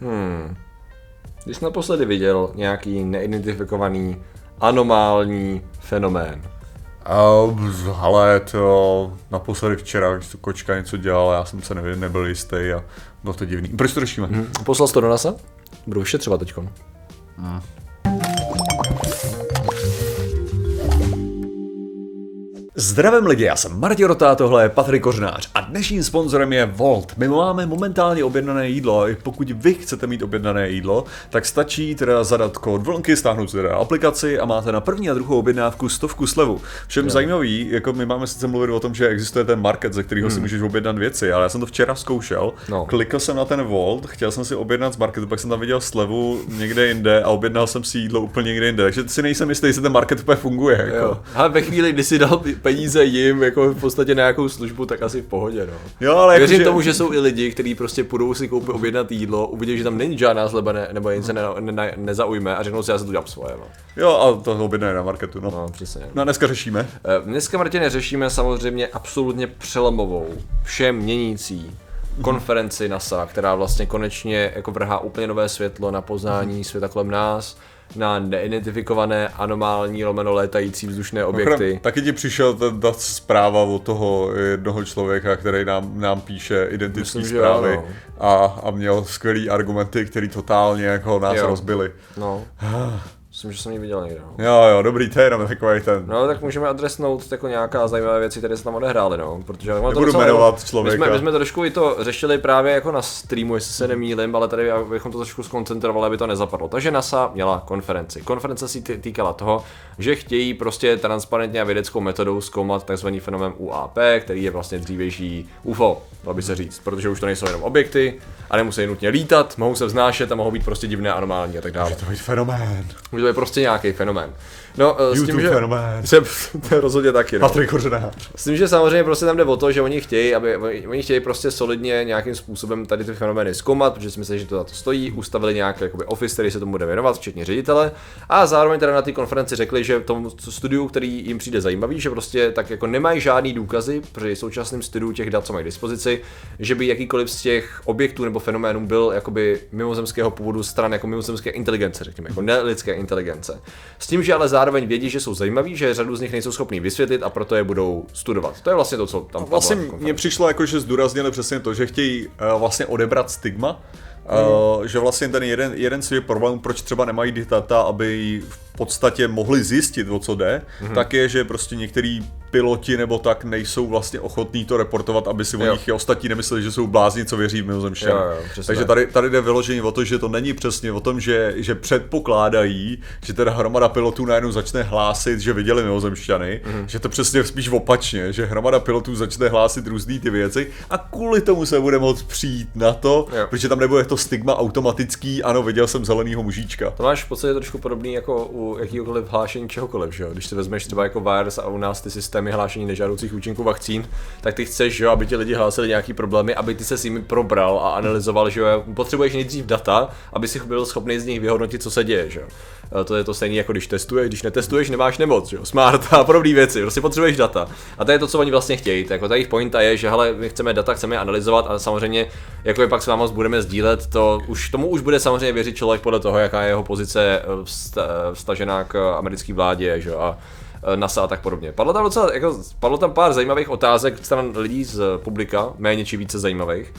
Hmm. Když jsi naposledy viděl nějaký neidentifikovaný anomální fenomén? Uh, ale to naposledy včera, když tu kočka něco dělala, já jsem se nevěděl, nebyl jistý a bylo to divný. Proč to řešíme? Hmm. Poslal jsi to do NASA? Budu vyšetřovat teďkon. Hmm. Zdravím lidi, já jsem Martin Rota, tohle je Patrik Kořnář a dnešním sponzorem je Volt. My máme momentálně objednané jídlo a pokud vy chcete mít objednané jídlo, tak stačí teda zadat kód vlnky, stáhnout si teda aplikaci a máte na první a druhou objednávku stovku slevu. Všem yeah. zajímavý, jako my máme sice mluvit o tom, že existuje ten market, ze kterého hmm. si můžeš objednat věci, ale já jsem to včera zkoušel, no. klikl jsem na ten Volt, chtěl jsem si objednat z marketu, pak jsem tam viděl slevu někde jinde a objednal jsem si jídlo úplně někde jinde, takže si nejsem jistý, jestli ten market úplně funguje. Jako. Jo. Ale ve chvíli, kdy si dal peníze jim jako v podstatě na nějakou službu, tak asi v pohodě, no. Jo, ale Věřím jako, tomu, že jsou i lidi, kteří prostě půjdou si koupit objednat jídlo, uvidí, že tam není žádná zleba ne, nebo jen se ne, ne, ne, nezaujme a řeknou si, já se to dělám svoje. No. Jo, a to objednají na marketu, no. no přesně. No a dneska řešíme? Eh, dneska, Martine, řešíme samozřejmě absolutně přelomovou, všem měnící konferenci NASA, která vlastně konečně jako vrhá úplně nové světlo na poznání světa kolem nás na neidentifikované anomální lomeno létající vzdušné objekty. Ochram, taky ti přišel ten, ta zpráva od toho jednoho člověka, který nám, nám píše identické zprávy jo, no. a, a měl skvělý argumenty, který totálně jako nás jo. rozbili. No. Myslím, že jsem ji viděl někde. No. Jo, jo, dobrý, to je jenom takový ten. No, tak můžeme adresnout jako nějaká zajímavé věci, které se tam odehrály, no. Protože Nebudu to jmenovat člověka. My jsme, my jsme trošku i to řešili právě jako na streamu, jestli se nemýlim, ale tady bychom to trošku skoncentrovali, aby to nezapadlo. Takže NASA měla konferenci. Konference si týkala toho, že chtějí prostě transparentně a vědeckou metodou zkoumat tzv. fenomén UAP, který je vlastně dřívější UFO, dalo by se říct, protože už to nejsou jenom objekty a nemusí nutně lítat, mohou se vznášet a mohou být prostě divné, anomální a tak dále. Může to být fenomén. Může to být prostě nějaký fenomén. No, uh, s tím, že... fenomén. Se, to je rozhodně taky. No. Patrik Kořenář. S tím, že samozřejmě prostě tam jde o to, že oni chtějí, aby oni chtějí prostě solidně nějakým způsobem tady ty fenomény zkoumat, protože si myslí, že to za to stojí, ustavili nějaký jakoby office, který se tomu bude věnovat, včetně ředitele, a zároveň teda na té konferenci řekli, že tomu studiu, který jim přijde zajímavý, že prostě tak jako nemají žádný důkazy při současném studiu těch dat, co mají k dispozici, že by jakýkoliv z těch objektů nebo fenoménů byl jakoby mimozemského původu stran jako mimozemské inteligence, řekněme, jako nelidské inteligence. S tím, že ale zároveň vědí, že jsou zajímaví, že řadu z nich nejsou schopní vysvětlit a proto je budou studovat. To je vlastně to, co tam Vlastně mně přišlo jako, že zdůraznili přesně to, že chtějí uh, vlastně odebrat stigma, Uh, že vlastně ten jeden, jeden z problém, proč třeba nemají data, aby v podstatě mohli zjistit, o co jde, mm-hmm. tak je, že prostě některý piloti nebo tak nejsou vlastně ochotní to reportovat, aby si o nich i ostatní nemysleli, že jsou blázni, co věří v mimozemšťan. Takže tady, tady jde vyložení o to, že to není přesně o tom, že, že předpokládají, že teda hromada pilotů najednou začne hlásit, že viděli mimozemšťany, mm-hmm. že to přesně spíš opačně, že hromada pilotů začne hlásit různé ty věci a kvůli tomu se bude moct přijít na to, jo. protože tam nebude to stigma automatický, ano, viděl jsem zelenýho mužíčka. To máš v podstatě trošku podobný jako u jakýkoliv hlášení čehokoliv, že jo? Když si vezmeš třeba jako virus a u nás ty systémy hlášení nežádoucích účinků vakcín, tak ty chceš, že jo, aby ti lidi hlásili nějaký problémy, aby ty se s nimi probral a analyzoval, že jo, potřebuješ nejdřív data, aby si byl schopný z nich vyhodnotit, co se děje, že jo. Eh, to je to stejné, jako když testuješ, když netestuješ, nemáš nemoc, jo? smart a podobné věci, prostě potřebuješ data. A to je to, co oni vlastně chtějí. Tak jako ta jejich pointa je, že hele, my chceme data, chceme je analyzovat a samozřejmě, jako je pak s vámi budeme sdílet, to už tomu už bude samozřejmě věřit člověk podle toho, jaká je jeho pozice eh, vstažená k americké vládě, že? a eh, NASA a tak podobně. Padlo tam docela, jako, padlo tam pár zajímavých otázek stran lidí z publika, méně či více zajímavých.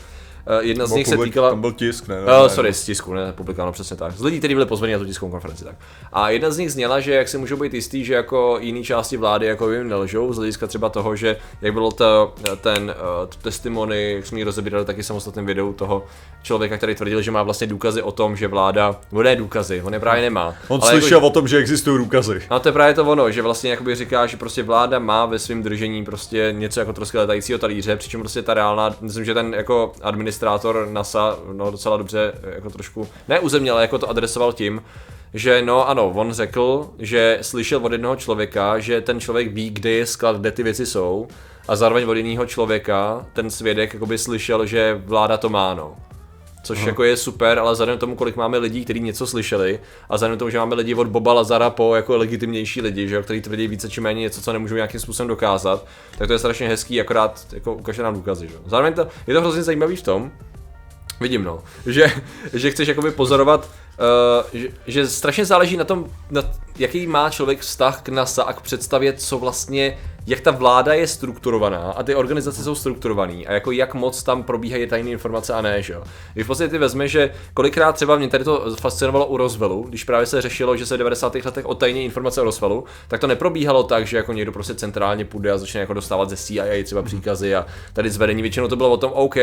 Uh, jedna z nich se týkala... Tam byl tisk, ne? ne, uh, sorry, z tisku, ne, publikáno, přesně tak. Z lidí, kteří byli pozvaní na tu tiskovou konferenci, tak. A jedna z nich zněla, že jak si můžou být jistý, že jako jiné části vlády jako jim nelžou, z hlediska třeba toho, že jak bylo to, ten uh, testimony, jak jsme ji rozebírali taky samostatným videu toho člověka, který tvrdil, že má vlastně důkazy o tom, že vláda, nebo ne důkazy, on je právě nemá. On ale slyšel jako, o tom, že existují důkazy. No to je právě to ono, že vlastně jakoby říká, že prostě vláda má ve svém držení prostě něco jako trošku letajícího talíře, přičem prostě ta reálná, myslím, že ten jako administrátor NASA no, docela dobře jako trošku, ne uzemně, ale jako to adresoval tím, že no ano, on řekl, že slyšel od jednoho člověka, že ten člověk ví, kde je sklad, kde ty věci jsou a zároveň od jiného člověka ten svědek jakoby slyšel, že vláda to má, no. Což jako je super, ale vzhledem k tomu, kolik máme lidí, kteří něco slyšeli, a vzhledem k tomu, že máme lidi od Boba Lazara po jako legitimnější lidi, že, kteří tvrdí více či méně něco, co nemůžou nějakým způsobem dokázat, tak to je strašně hezký, akorát jako ukáže nám důkazy. Že? Zároveň to, je to hrozně zajímavý v tom, Vidím, no. Že, že chceš jakoby pozorovat, uh, že, že strašně záleží na tom, na, jaký má člověk vztah k NASA a k představě, co vlastně, jak ta vláda je strukturovaná a ty organizace jsou strukturované a jako jak moc tam probíhají tajné informace a ne, že jo. Když v podstatě ty vezme, že kolikrát třeba mě tady to fascinovalo u Roswellu, když právě se řešilo, že se v 90. letech o tajné informace o Roswellu, tak to neprobíhalo tak, že jako někdo prostě centrálně půjde a začne jako dostávat ze CIA třeba příkazy a tady zvedení. Většinou to bylo o tom, OK,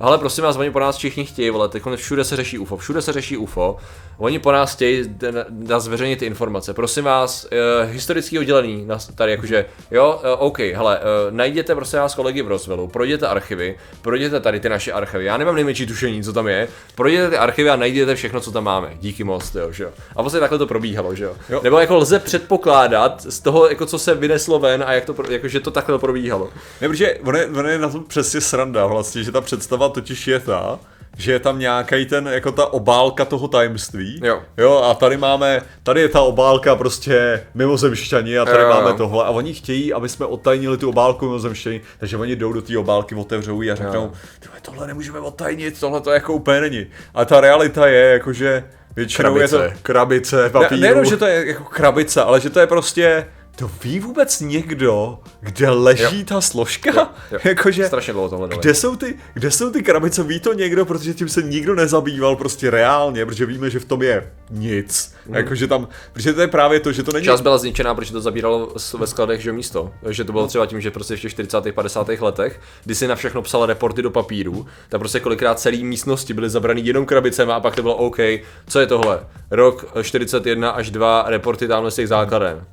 ale prosím vás, oni po nás všichni chtějí, vole, teď všude se řeší UFO, všude se řeší UFO, oni po nás chtějí nás zveřejnit ty informace. Prosím vás, uh, historický oddělení, tady jakože, jo, uh, OK, hele, uh, najděte prosím vás kolegy v Roswellu, projděte archivy, projděte tady ty naše archivy, já nemám nejmenší tušení, co tam je, projděte ty archivy a najděte všechno, co tam máme, díky moc, jo, že jo. A vlastně takhle to probíhalo, že jo. jo. Nebo jako lze předpokládat z toho, jako co se vyneslo ven a jak to, jako, že to takhle probíhalo. Ne, protože on je, on je na tom přesně sranda vlastně, že ta představa totiž je ta, že je tam nějaký ten, jako ta obálka toho tajemství. Jo. jo. a tady máme, tady je ta obálka prostě mimozemšťani a tady jo, máme jo. tohle. A oni chtějí, aby jsme odtajnili tu obálku mimozemšťani, takže oni jdou do té obálky, otevřou ji a řeknou, tohle nemůžeme odtajnit, tohle to jako úplně není. A ta realita je, jakože většinou krabice. je to krabice papíru. Ne, nejenom, že to je jako krabice, ale že to je prostě to ví vůbec někdo, kde leží jo. ta složka? Jo, jo. Jakože, Strašně dlouho tohle kde jsou, ty, kde jsou ty krabice? Ví to někdo, protože tím se nikdo nezabýval prostě reálně, protože víme, že v tom je nic. Mm. Jakože tam, protože to je právě to, že to není... Čas byla zničená, protože to zabíralo ve skladech, že místo. Že to bylo no. třeba tím, že prostě v těch 40. 50. letech, kdy si na všechno psal reporty do papíru, tak prostě kolikrát celý místnosti byly zabraný jenom krabicemi a pak to bylo OK, co je tohle? Rok 41 až 2 reporty tamhle z těch základen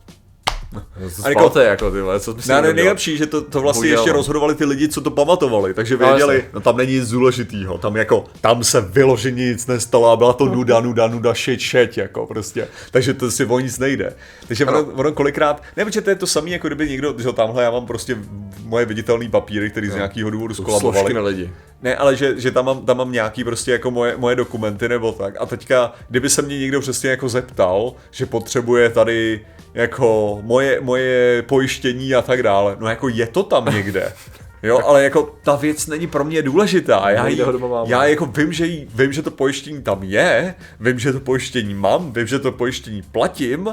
a jako, Spalte, jako ty co ne, ne, nejlepší, že to, to vlastně Bohužel. ještě rozhodovali ty lidi, co to pamatovali, takže no, věděli, no, no tam není nic důležitýho, tam jako, tam se vyloženě nic nestalo a byla to nuda, nuda, nuda, šeť, šeť, jako prostě, takže to si o nic nejde. Takže ono, ono kolikrát, ne, protože to je to samé, jako kdyby někdo, že tamhle já mám prostě moje viditelné papíry, které z nějakého důvodu skolabovaly. na lidi. Ne, ale že, že tam, mám, tam mám nějaký prostě jako moje, moje dokumenty nebo tak. A teďka, kdyby se mě někdo přesně jako zeptal, že potřebuje tady jako moje, moje pojištění a tak dále. No jako je to tam někde. Jo, ale jako ta věc není pro mě důležitá. Já, jí, já jako vím že, jí, vím, že to pojištění tam je, vím, že to pojištění mám, vím, že to pojištění platím,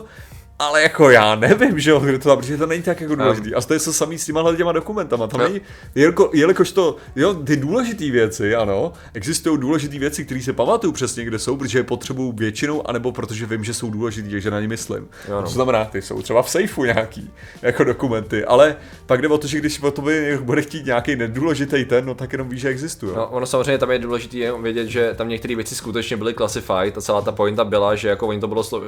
ale jako já nevím, že jo, kde to tam, protože to není tak jako důležitý. A to je to samý s těma těma dokumentama. Tam není, jelko, jelikož to, jo, ty důležité věci, ano, existují důležité věci, které se pamatuju přesně, kde jsou, protože je potřebuju většinou, anebo protože vím, že jsou důležité, takže na ně myslím. Jo, no. To znamená, ty jsou třeba v sejfu nějaký, jako dokumenty, ale pak jde o to, že když o tobě bude chtít nějaký nedůležitý ten, no tak jenom víš, že existuje. No, ono samozřejmě tam je důležité vědět, že tam některé věci skutečně byly classified a celá ta pointa byla, že jako oni to bylo slo-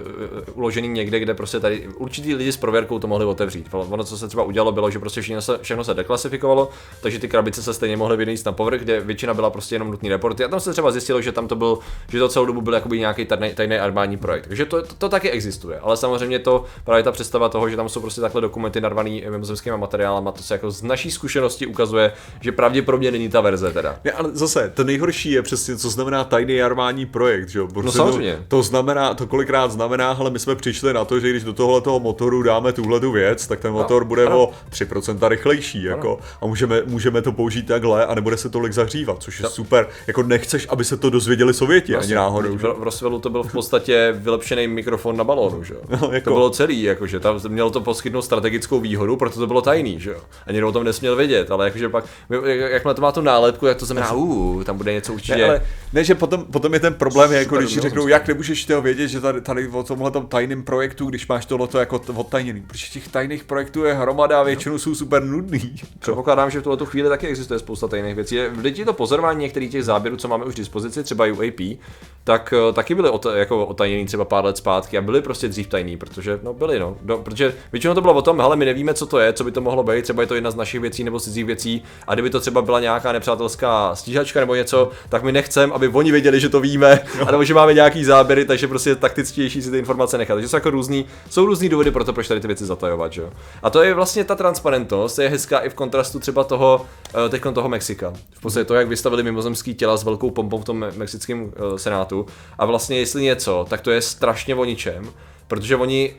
uložené někde, kde prostě tady určitý lidi s prověrkou to mohli otevřít. Ono, co se třeba udělalo, bylo, že prostě všechno se, všechno se deklasifikovalo, takže ty krabice se stejně mohly vynést na povrch, kde většina byla prostě jenom nutný reporty. A tam se třeba zjistilo, že tam to byl, že to celou dobu byl jakoby nějaký tajný, tajný armádní projekt. Takže to, to, to, taky existuje. Ale samozřejmě to právě ta představa toho, že tam jsou prostě takhle dokumenty narvaný mimozemskými materiálama, to se jako z naší zkušenosti ukazuje, že pravděpodobně není ta verze teda. Ne, ale zase, to nejhorší je přesně, co znamená tajný armádní projekt, že jo? No samozřejmě. To, to, znamená, to kolikrát znamená, ale my jsme přišli na to, že když do tohle toho motoru dáme tuhle tu věc, tak ten motor no, bude ano. o 3% rychlejší, jako, a můžeme, můžeme to použít takhle a nebude se tolik zahřívat, což je no. super. Jako nechceš, aby se to dozvěděli Sověti, vlastně, ani náhodou. V, v Roswellu to byl v podstatě vylepšený mikrofon na balónu, že no, jako. To bylo celý, jakože tam mělo to poskytnout strategickou výhodu, proto to bylo tajný, že jo. A někdo o tom nesměl vědět, ale jakože pak, jakmile to má tu nálepku, jak to znamená, uh, tam bude něco určitě. Ne, ale ne, že potom, potom je ten problém, jako když řeknou, jak nemůžeš toho vědět, že tady, tady o tomhle tajném projektu, když máš tohle jako odtajněný, protože těch tajných projektů je hromada a většinou jsou super nudný. Předpokládám, že v tuto chvíli taky existuje spousta tajných věcí. Lidi to pozorování některých těch záběrů, co máme už k dispozici, třeba UAP, tak uh, taky byly ot, jako otajněný třeba pár let zpátky a byly prostě dřív tajný, protože no byly no, do, protože většinou to bylo o tom, hele, my nevíme, co to je, co by to mohlo být, třeba je to jedna z našich věcí nebo cizích věcí a kdyby to třeba byla nějaká nepřátelská stíhačka nebo něco, tak my nechceme, aby oni věděli, že to víme, no. nebo že máme nějaký záběry, takže prostě taktičtější si ty informace nechat. Takže jsou jako různý, jsou různý důvody pro to, proč tady ty věci zatajovat, že? A to je vlastně ta transparentnost, je hezká i v kontrastu třeba toho, eh, teď toho Mexika. V podstatě to, jak vystavili mimozemský těla s velkou pompou v tom mexickém eh, senátu. A vlastně jestli něco, tak to je strašně o ničem, protože oni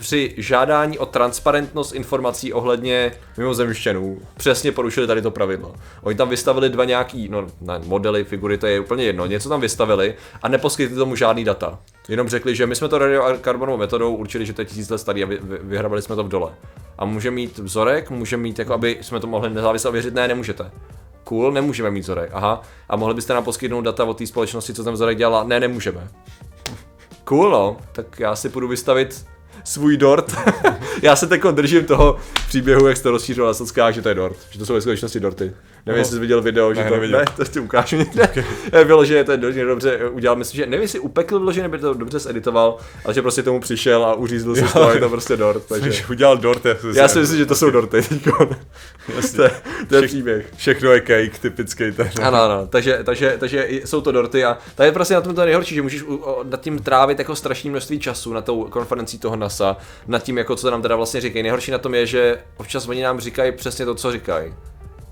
při žádání o transparentnost informací ohledně mimozemšťanů přesně porušili tady to pravidlo. Oni tam vystavili dva nějaký, no ne, modely, figury, to je úplně jedno, něco tam vystavili a neposkytli tomu žádný data. Jenom řekli, že my jsme to radiokarbonovou metodou určili, že to je tisíc let starý a vy, vy, vyhrabali jsme to v dole. A může mít vzorek, může mít, jako aby jsme to mohli nezávisle věřit, ne, nemůžete. Cool, nemůžeme mít vzorek, aha. A mohli byste nám poskytnout data o té společnosti, co ten vzorek dělala? Ne, nemůžeme. Cool, no. Tak já si půjdu vystavit svůj dort. já se teď držím toho příběhu, jak se to rozšířilo na sockách, že to je dort. Že to jsou ve skutečnosti dorty. Nevím, jestli jsi viděl video, že Ne, to, neviděl. ne, to ti ukážu někde. Bylo, že to je dobře, dobře udělal, myslím, že nevím, jestli upekl vyloženě, nebo to dobře zeditoval, ale že prostě tomu přišel a uřízl si toho, je to prostě dort. Takže Takže udělal dort. já si myslím, že to jsou dorty to, je, to je Všech- příběh. Všechno je cake, typický ten. Ano, ano, takže, takže, takže jsou to dorty a tady je prostě na tom to nejhorší, že můžeš nad tím trávit jako strašné množství času na tou konferencí toho NASA, nad tím, jako co nám teda vlastně říkají. Nejhorší na tom je, že občas oni nám říkají přesně to, co říkají.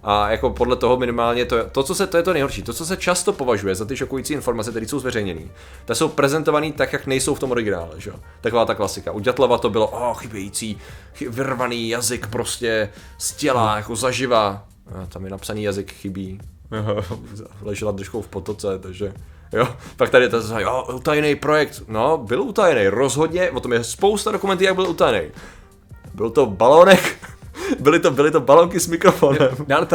A jako podle toho minimálně to, to, co se, to je to nejhorší, to, co se často považuje za ty šokující informace, které jsou zveřejněné, tak jsou prezentované tak, jak nejsou v tom originále, že? jo? Taková ta klasika. U Ďatlova to bylo, oh, chybějící, chy, vyrvaný jazyk prostě z těla, jako zaživa. A tam je napsaný jazyk chybí, ležela držkou v potoce, takže jo. Pak tady je to zase, jo, utajený projekt. No, byl utajený, rozhodně, o tom je spousta dokumentů, jak byl utajený. Byl to balónek, byly to, byly to balonky s mikrofonem. Já, ale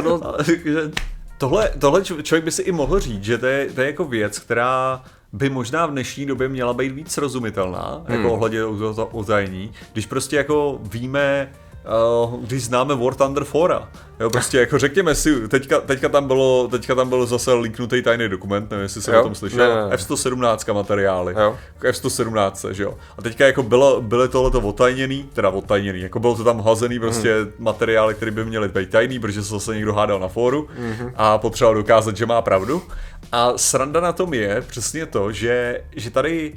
tohle, tohle, člověk by si i mohl říct, že to je, to je jako věc, která by možná v dnešní době měla být víc srozumitelná, hmm. jako ohledně o- o- utajení, když prostě jako víme, když známe War Thunder Fora. Jo, prostě jako řekněme si, teďka, teďka, tam bylo, teďka tam byl zase líknutý tajný dokument, nevím, jestli jsem Jo? o tom slyšel, Ne, ne, ne. F-117 materiály, Jo. F-117, že jo. A teďka jako bylo, byly tohleto otajněný, teda otajněný, jako bylo to tam hazený prostě Mhm. materiály, které by měly být tajný, protože se zase někdo hádal na fóru Mhm. a potřeboval dokázat, že má pravdu. A sranda na tom je přesně to, že, že tady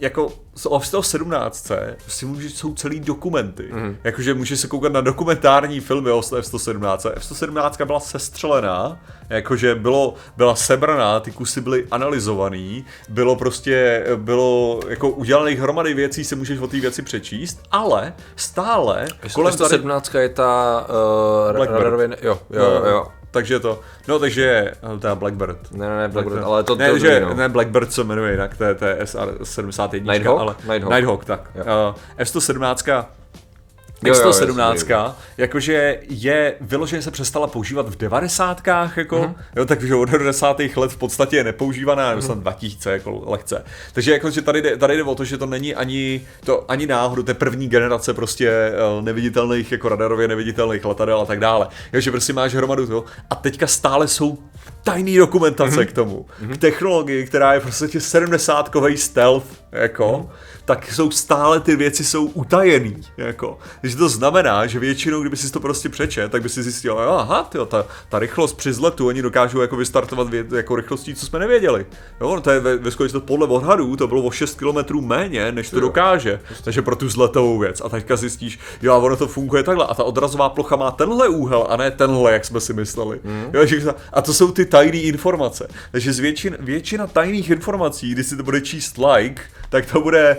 jako z o 117 si můžeš, jsou celý dokumenty. Mm. Jakože můžeš se koukat na dokumentární filmy o F-117. F-117 byla sestřelená, jakože bylo, byla sebraná, ty kusy byly analyzovaný, bylo prostě, bylo jako udělaných hromady věcí, se můžeš o té věci přečíst, ale stále kolem tady... 117 je ta uh, Blackbird. radarově, jo, jo, jo, jo. Takže to, no takže, ta Blackbird. Ne, ne, ne, Blackbird, ale to, ne, to že, druhý, no. ne Blackbird se jmenuje jinak, to je, to je SR-71, Nighthawk? ale Nighthawk. Nighthawk tak. Jo. Uh, F-117 Jo, jo, F-117, jakože je vyloženě se přestala používat v devadesátkách, jako, Mhm. mm-hmm. jo, takže od 90. let v podstatě je nepoužívaná, mm-hmm. snad 2000, jako lehce. Takže jako, že tady jde, tady jde o to, že to není ani, to ani náhodou, to je první generace prostě eh, neviditelných, jako radarově neviditelných letadel a tak dále. Jo, že prostě máš hromadu toho a teďka stále jsou tajný dokumentace mm-hmm. k tomu, mm-hmm. k technologii, která je prostě 70-kový stealth, jako, mm-hmm. Tak jsou stále ty věci jsou utajený, jako. Takže to znamená, že většinou, kdyby si to prostě přečet, tak by si zjistil, jo, aha, tyjo, ta, ta rychlost při zletu, oni dokážou jako vystartovat vě, jako rychlostí, co jsme nevěděli. Jo, to je ve, ve skutečnosti podle odhadů, to bylo o 6 km méně, než to Jo. dokáže. Takže pro tu zletovou věc. A teďka zjistíš, jo, a ono to funguje takhle. A ta odrazová plocha má tenhle úhel, a ne tenhle, jak jsme si mysleli. Mm. Jo, že, a to jsou ty tajné informace. Takže z většin, většina tajných informací, když si to bude číst like, tak to bude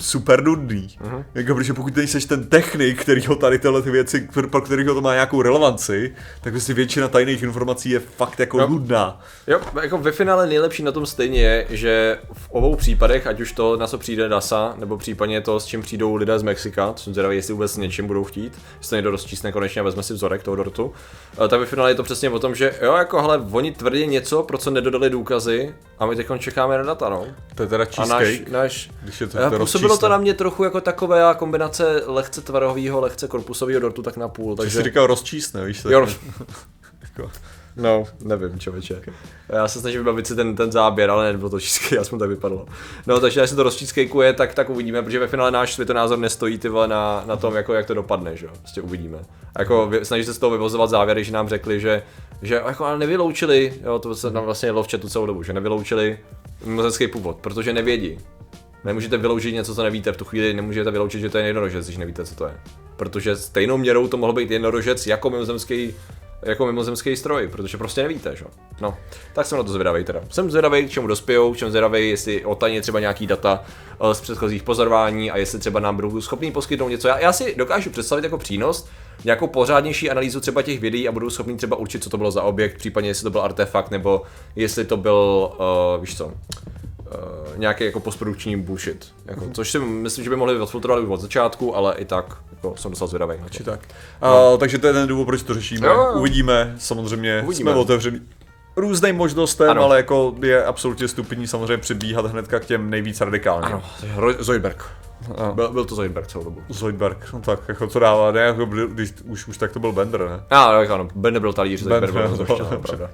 super nudný. Uh-huh. Jako, protože pokud nejseš ten technik, který ho tady tyhle ty věci, pro- kterého to má nějakou relevanci, tak prostě většina tajných informací je fakt jako Jo. nudná. Jo, jako ve finále nejlepší na tom stejně je, že v obou případech, ať už to, na co přijde NASA, nebo případně to, s čím přijdou lidé z Mexika, to jsem zvědavý, jestli vůbec něčím budou chtít, jestli to někdo rozčísne konečně a vezme si vzorek toho dortu, eh, tak ve finále je to přesně o tom, že jo, jako hele, oni tvrdí něco, pro co nedodali důkazy a my teď čekáme na data, no. To je teda A náš, cheesecake, náš když je to, to Působilo to na mě trochu jako taková kombinace lehce tvarohového, lehce korpusového dortu tak na půl, Takže jsi říkal rozčísne, víš? tak- Jo, jako. No, nevím, člověče. Já se snažím vybavit si ten, ten záběr, ale nebylo to cheesecake, aspoň tak vypadlo. No, takže až se to rozčískejkuje, tak, tak uvidíme, protože ve finále náš světonázor nestojí ty vole na, na tom, jako, jak to dopadne, že jo. Prostě uvidíme. A jako snaží se z toho vyvozovat závěry, že nám řekli, že, že jako ale nevyloučili, jo, to se tam vlastně jelo v chatu celou dobu, že nevyloučili mimozecký původ, protože nevědí. Nemůžete vyloučit něco, co nevíte, v tu chvíli nemůžete vyloučit, že to je jednorožec, když nevíte, co to je. Protože stejnou měrou to mohl být jednorožec jako mimozemský jako mimozemský stroj, protože prostě nevíte, že? No, tak jsem na to zvědavý teda. Jsem zvědavý, k čemu dospějou, k čemu zvědavý, jestli otaně třeba nějaký data eh, z předchozích pozorování a jestli třeba nám budou schopní poskytnout něco. Já, já si dokážu představit jako přínos nějakou pořádnější analýzu třeba těch videí a budou schopni třeba určit, co to bylo za objekt, případně jestli to byl artefakt, nebo jestli to byl, uh, víš co, uh, nějaký jako postprodukční bullshit. Jako, Mhm. což si myslím, že by mohli odfiltrovat už od začátku, ale i tak jako, jsem dostal zvědavý. Či tak. No. takže to je ten důvod, proč to řešíme. Jo, jo. Uvidíme, samozřejmě Uvidíme. jsme otevření různým možnostem, Ano. ale jako je absolutně stupidní samozřejmě přibíhat hnedka k těm nejvíc radikálním. Ano, Zoidberg. Byl, byl to Zoidberg celou dobu. Zoidberg, no tak, jako co dává, ne, jako když, už, už tak to byl Bender, ne? A, no, tak ano, Bender byl talíř, Zoidberg byl to ještě, pravda.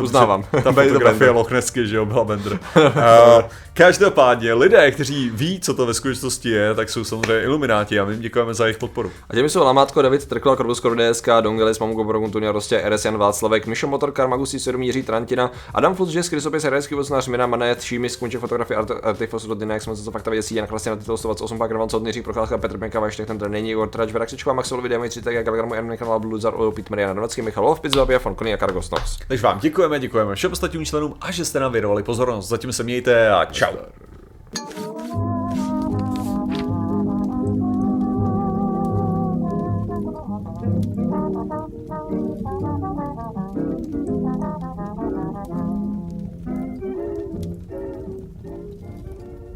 Uznávám. Ta fotografie Lochnesky, že jo, byla Bender. uh, každopádně, lidé, kteří ví, co to ve skutečnosti je, tak jsou samozřejmě ilumináti a my jim děkujeme za jejich podporu. A těmi jsou Lamátko, David Trkla, Korbus DSK, Dongelis, Mamuko Broguntunia, Rostě, RS Jan Václavek, Mišo Motorkar, Magusí 7, Jiří Trantina, Adam Flus, Žes, Krysopis, Herejský vocnář, Mina Manet, Šímis, Kunček, fotografie Artifos, Rodina, jak jsme se věcí, Jan Klasina, Titulstov, 28 pak Roman Sodný řík Procházka, Petr Penka, Vaštěk, ten není Igor Trač, Vrakřičková, Maxwell, Videm, Třitek, Jak, Galgramu, Ermin, Kanala, Bluzar, Ojo, Pít, Mariana, Novecký, Michal Lov, Pizzabia, Fonkolí a Kargo, Snox. Takže vám děkujeme, děkujeme všem ostatním členům a že jste nám věnovali pozornost. Zatím se mějte a čau.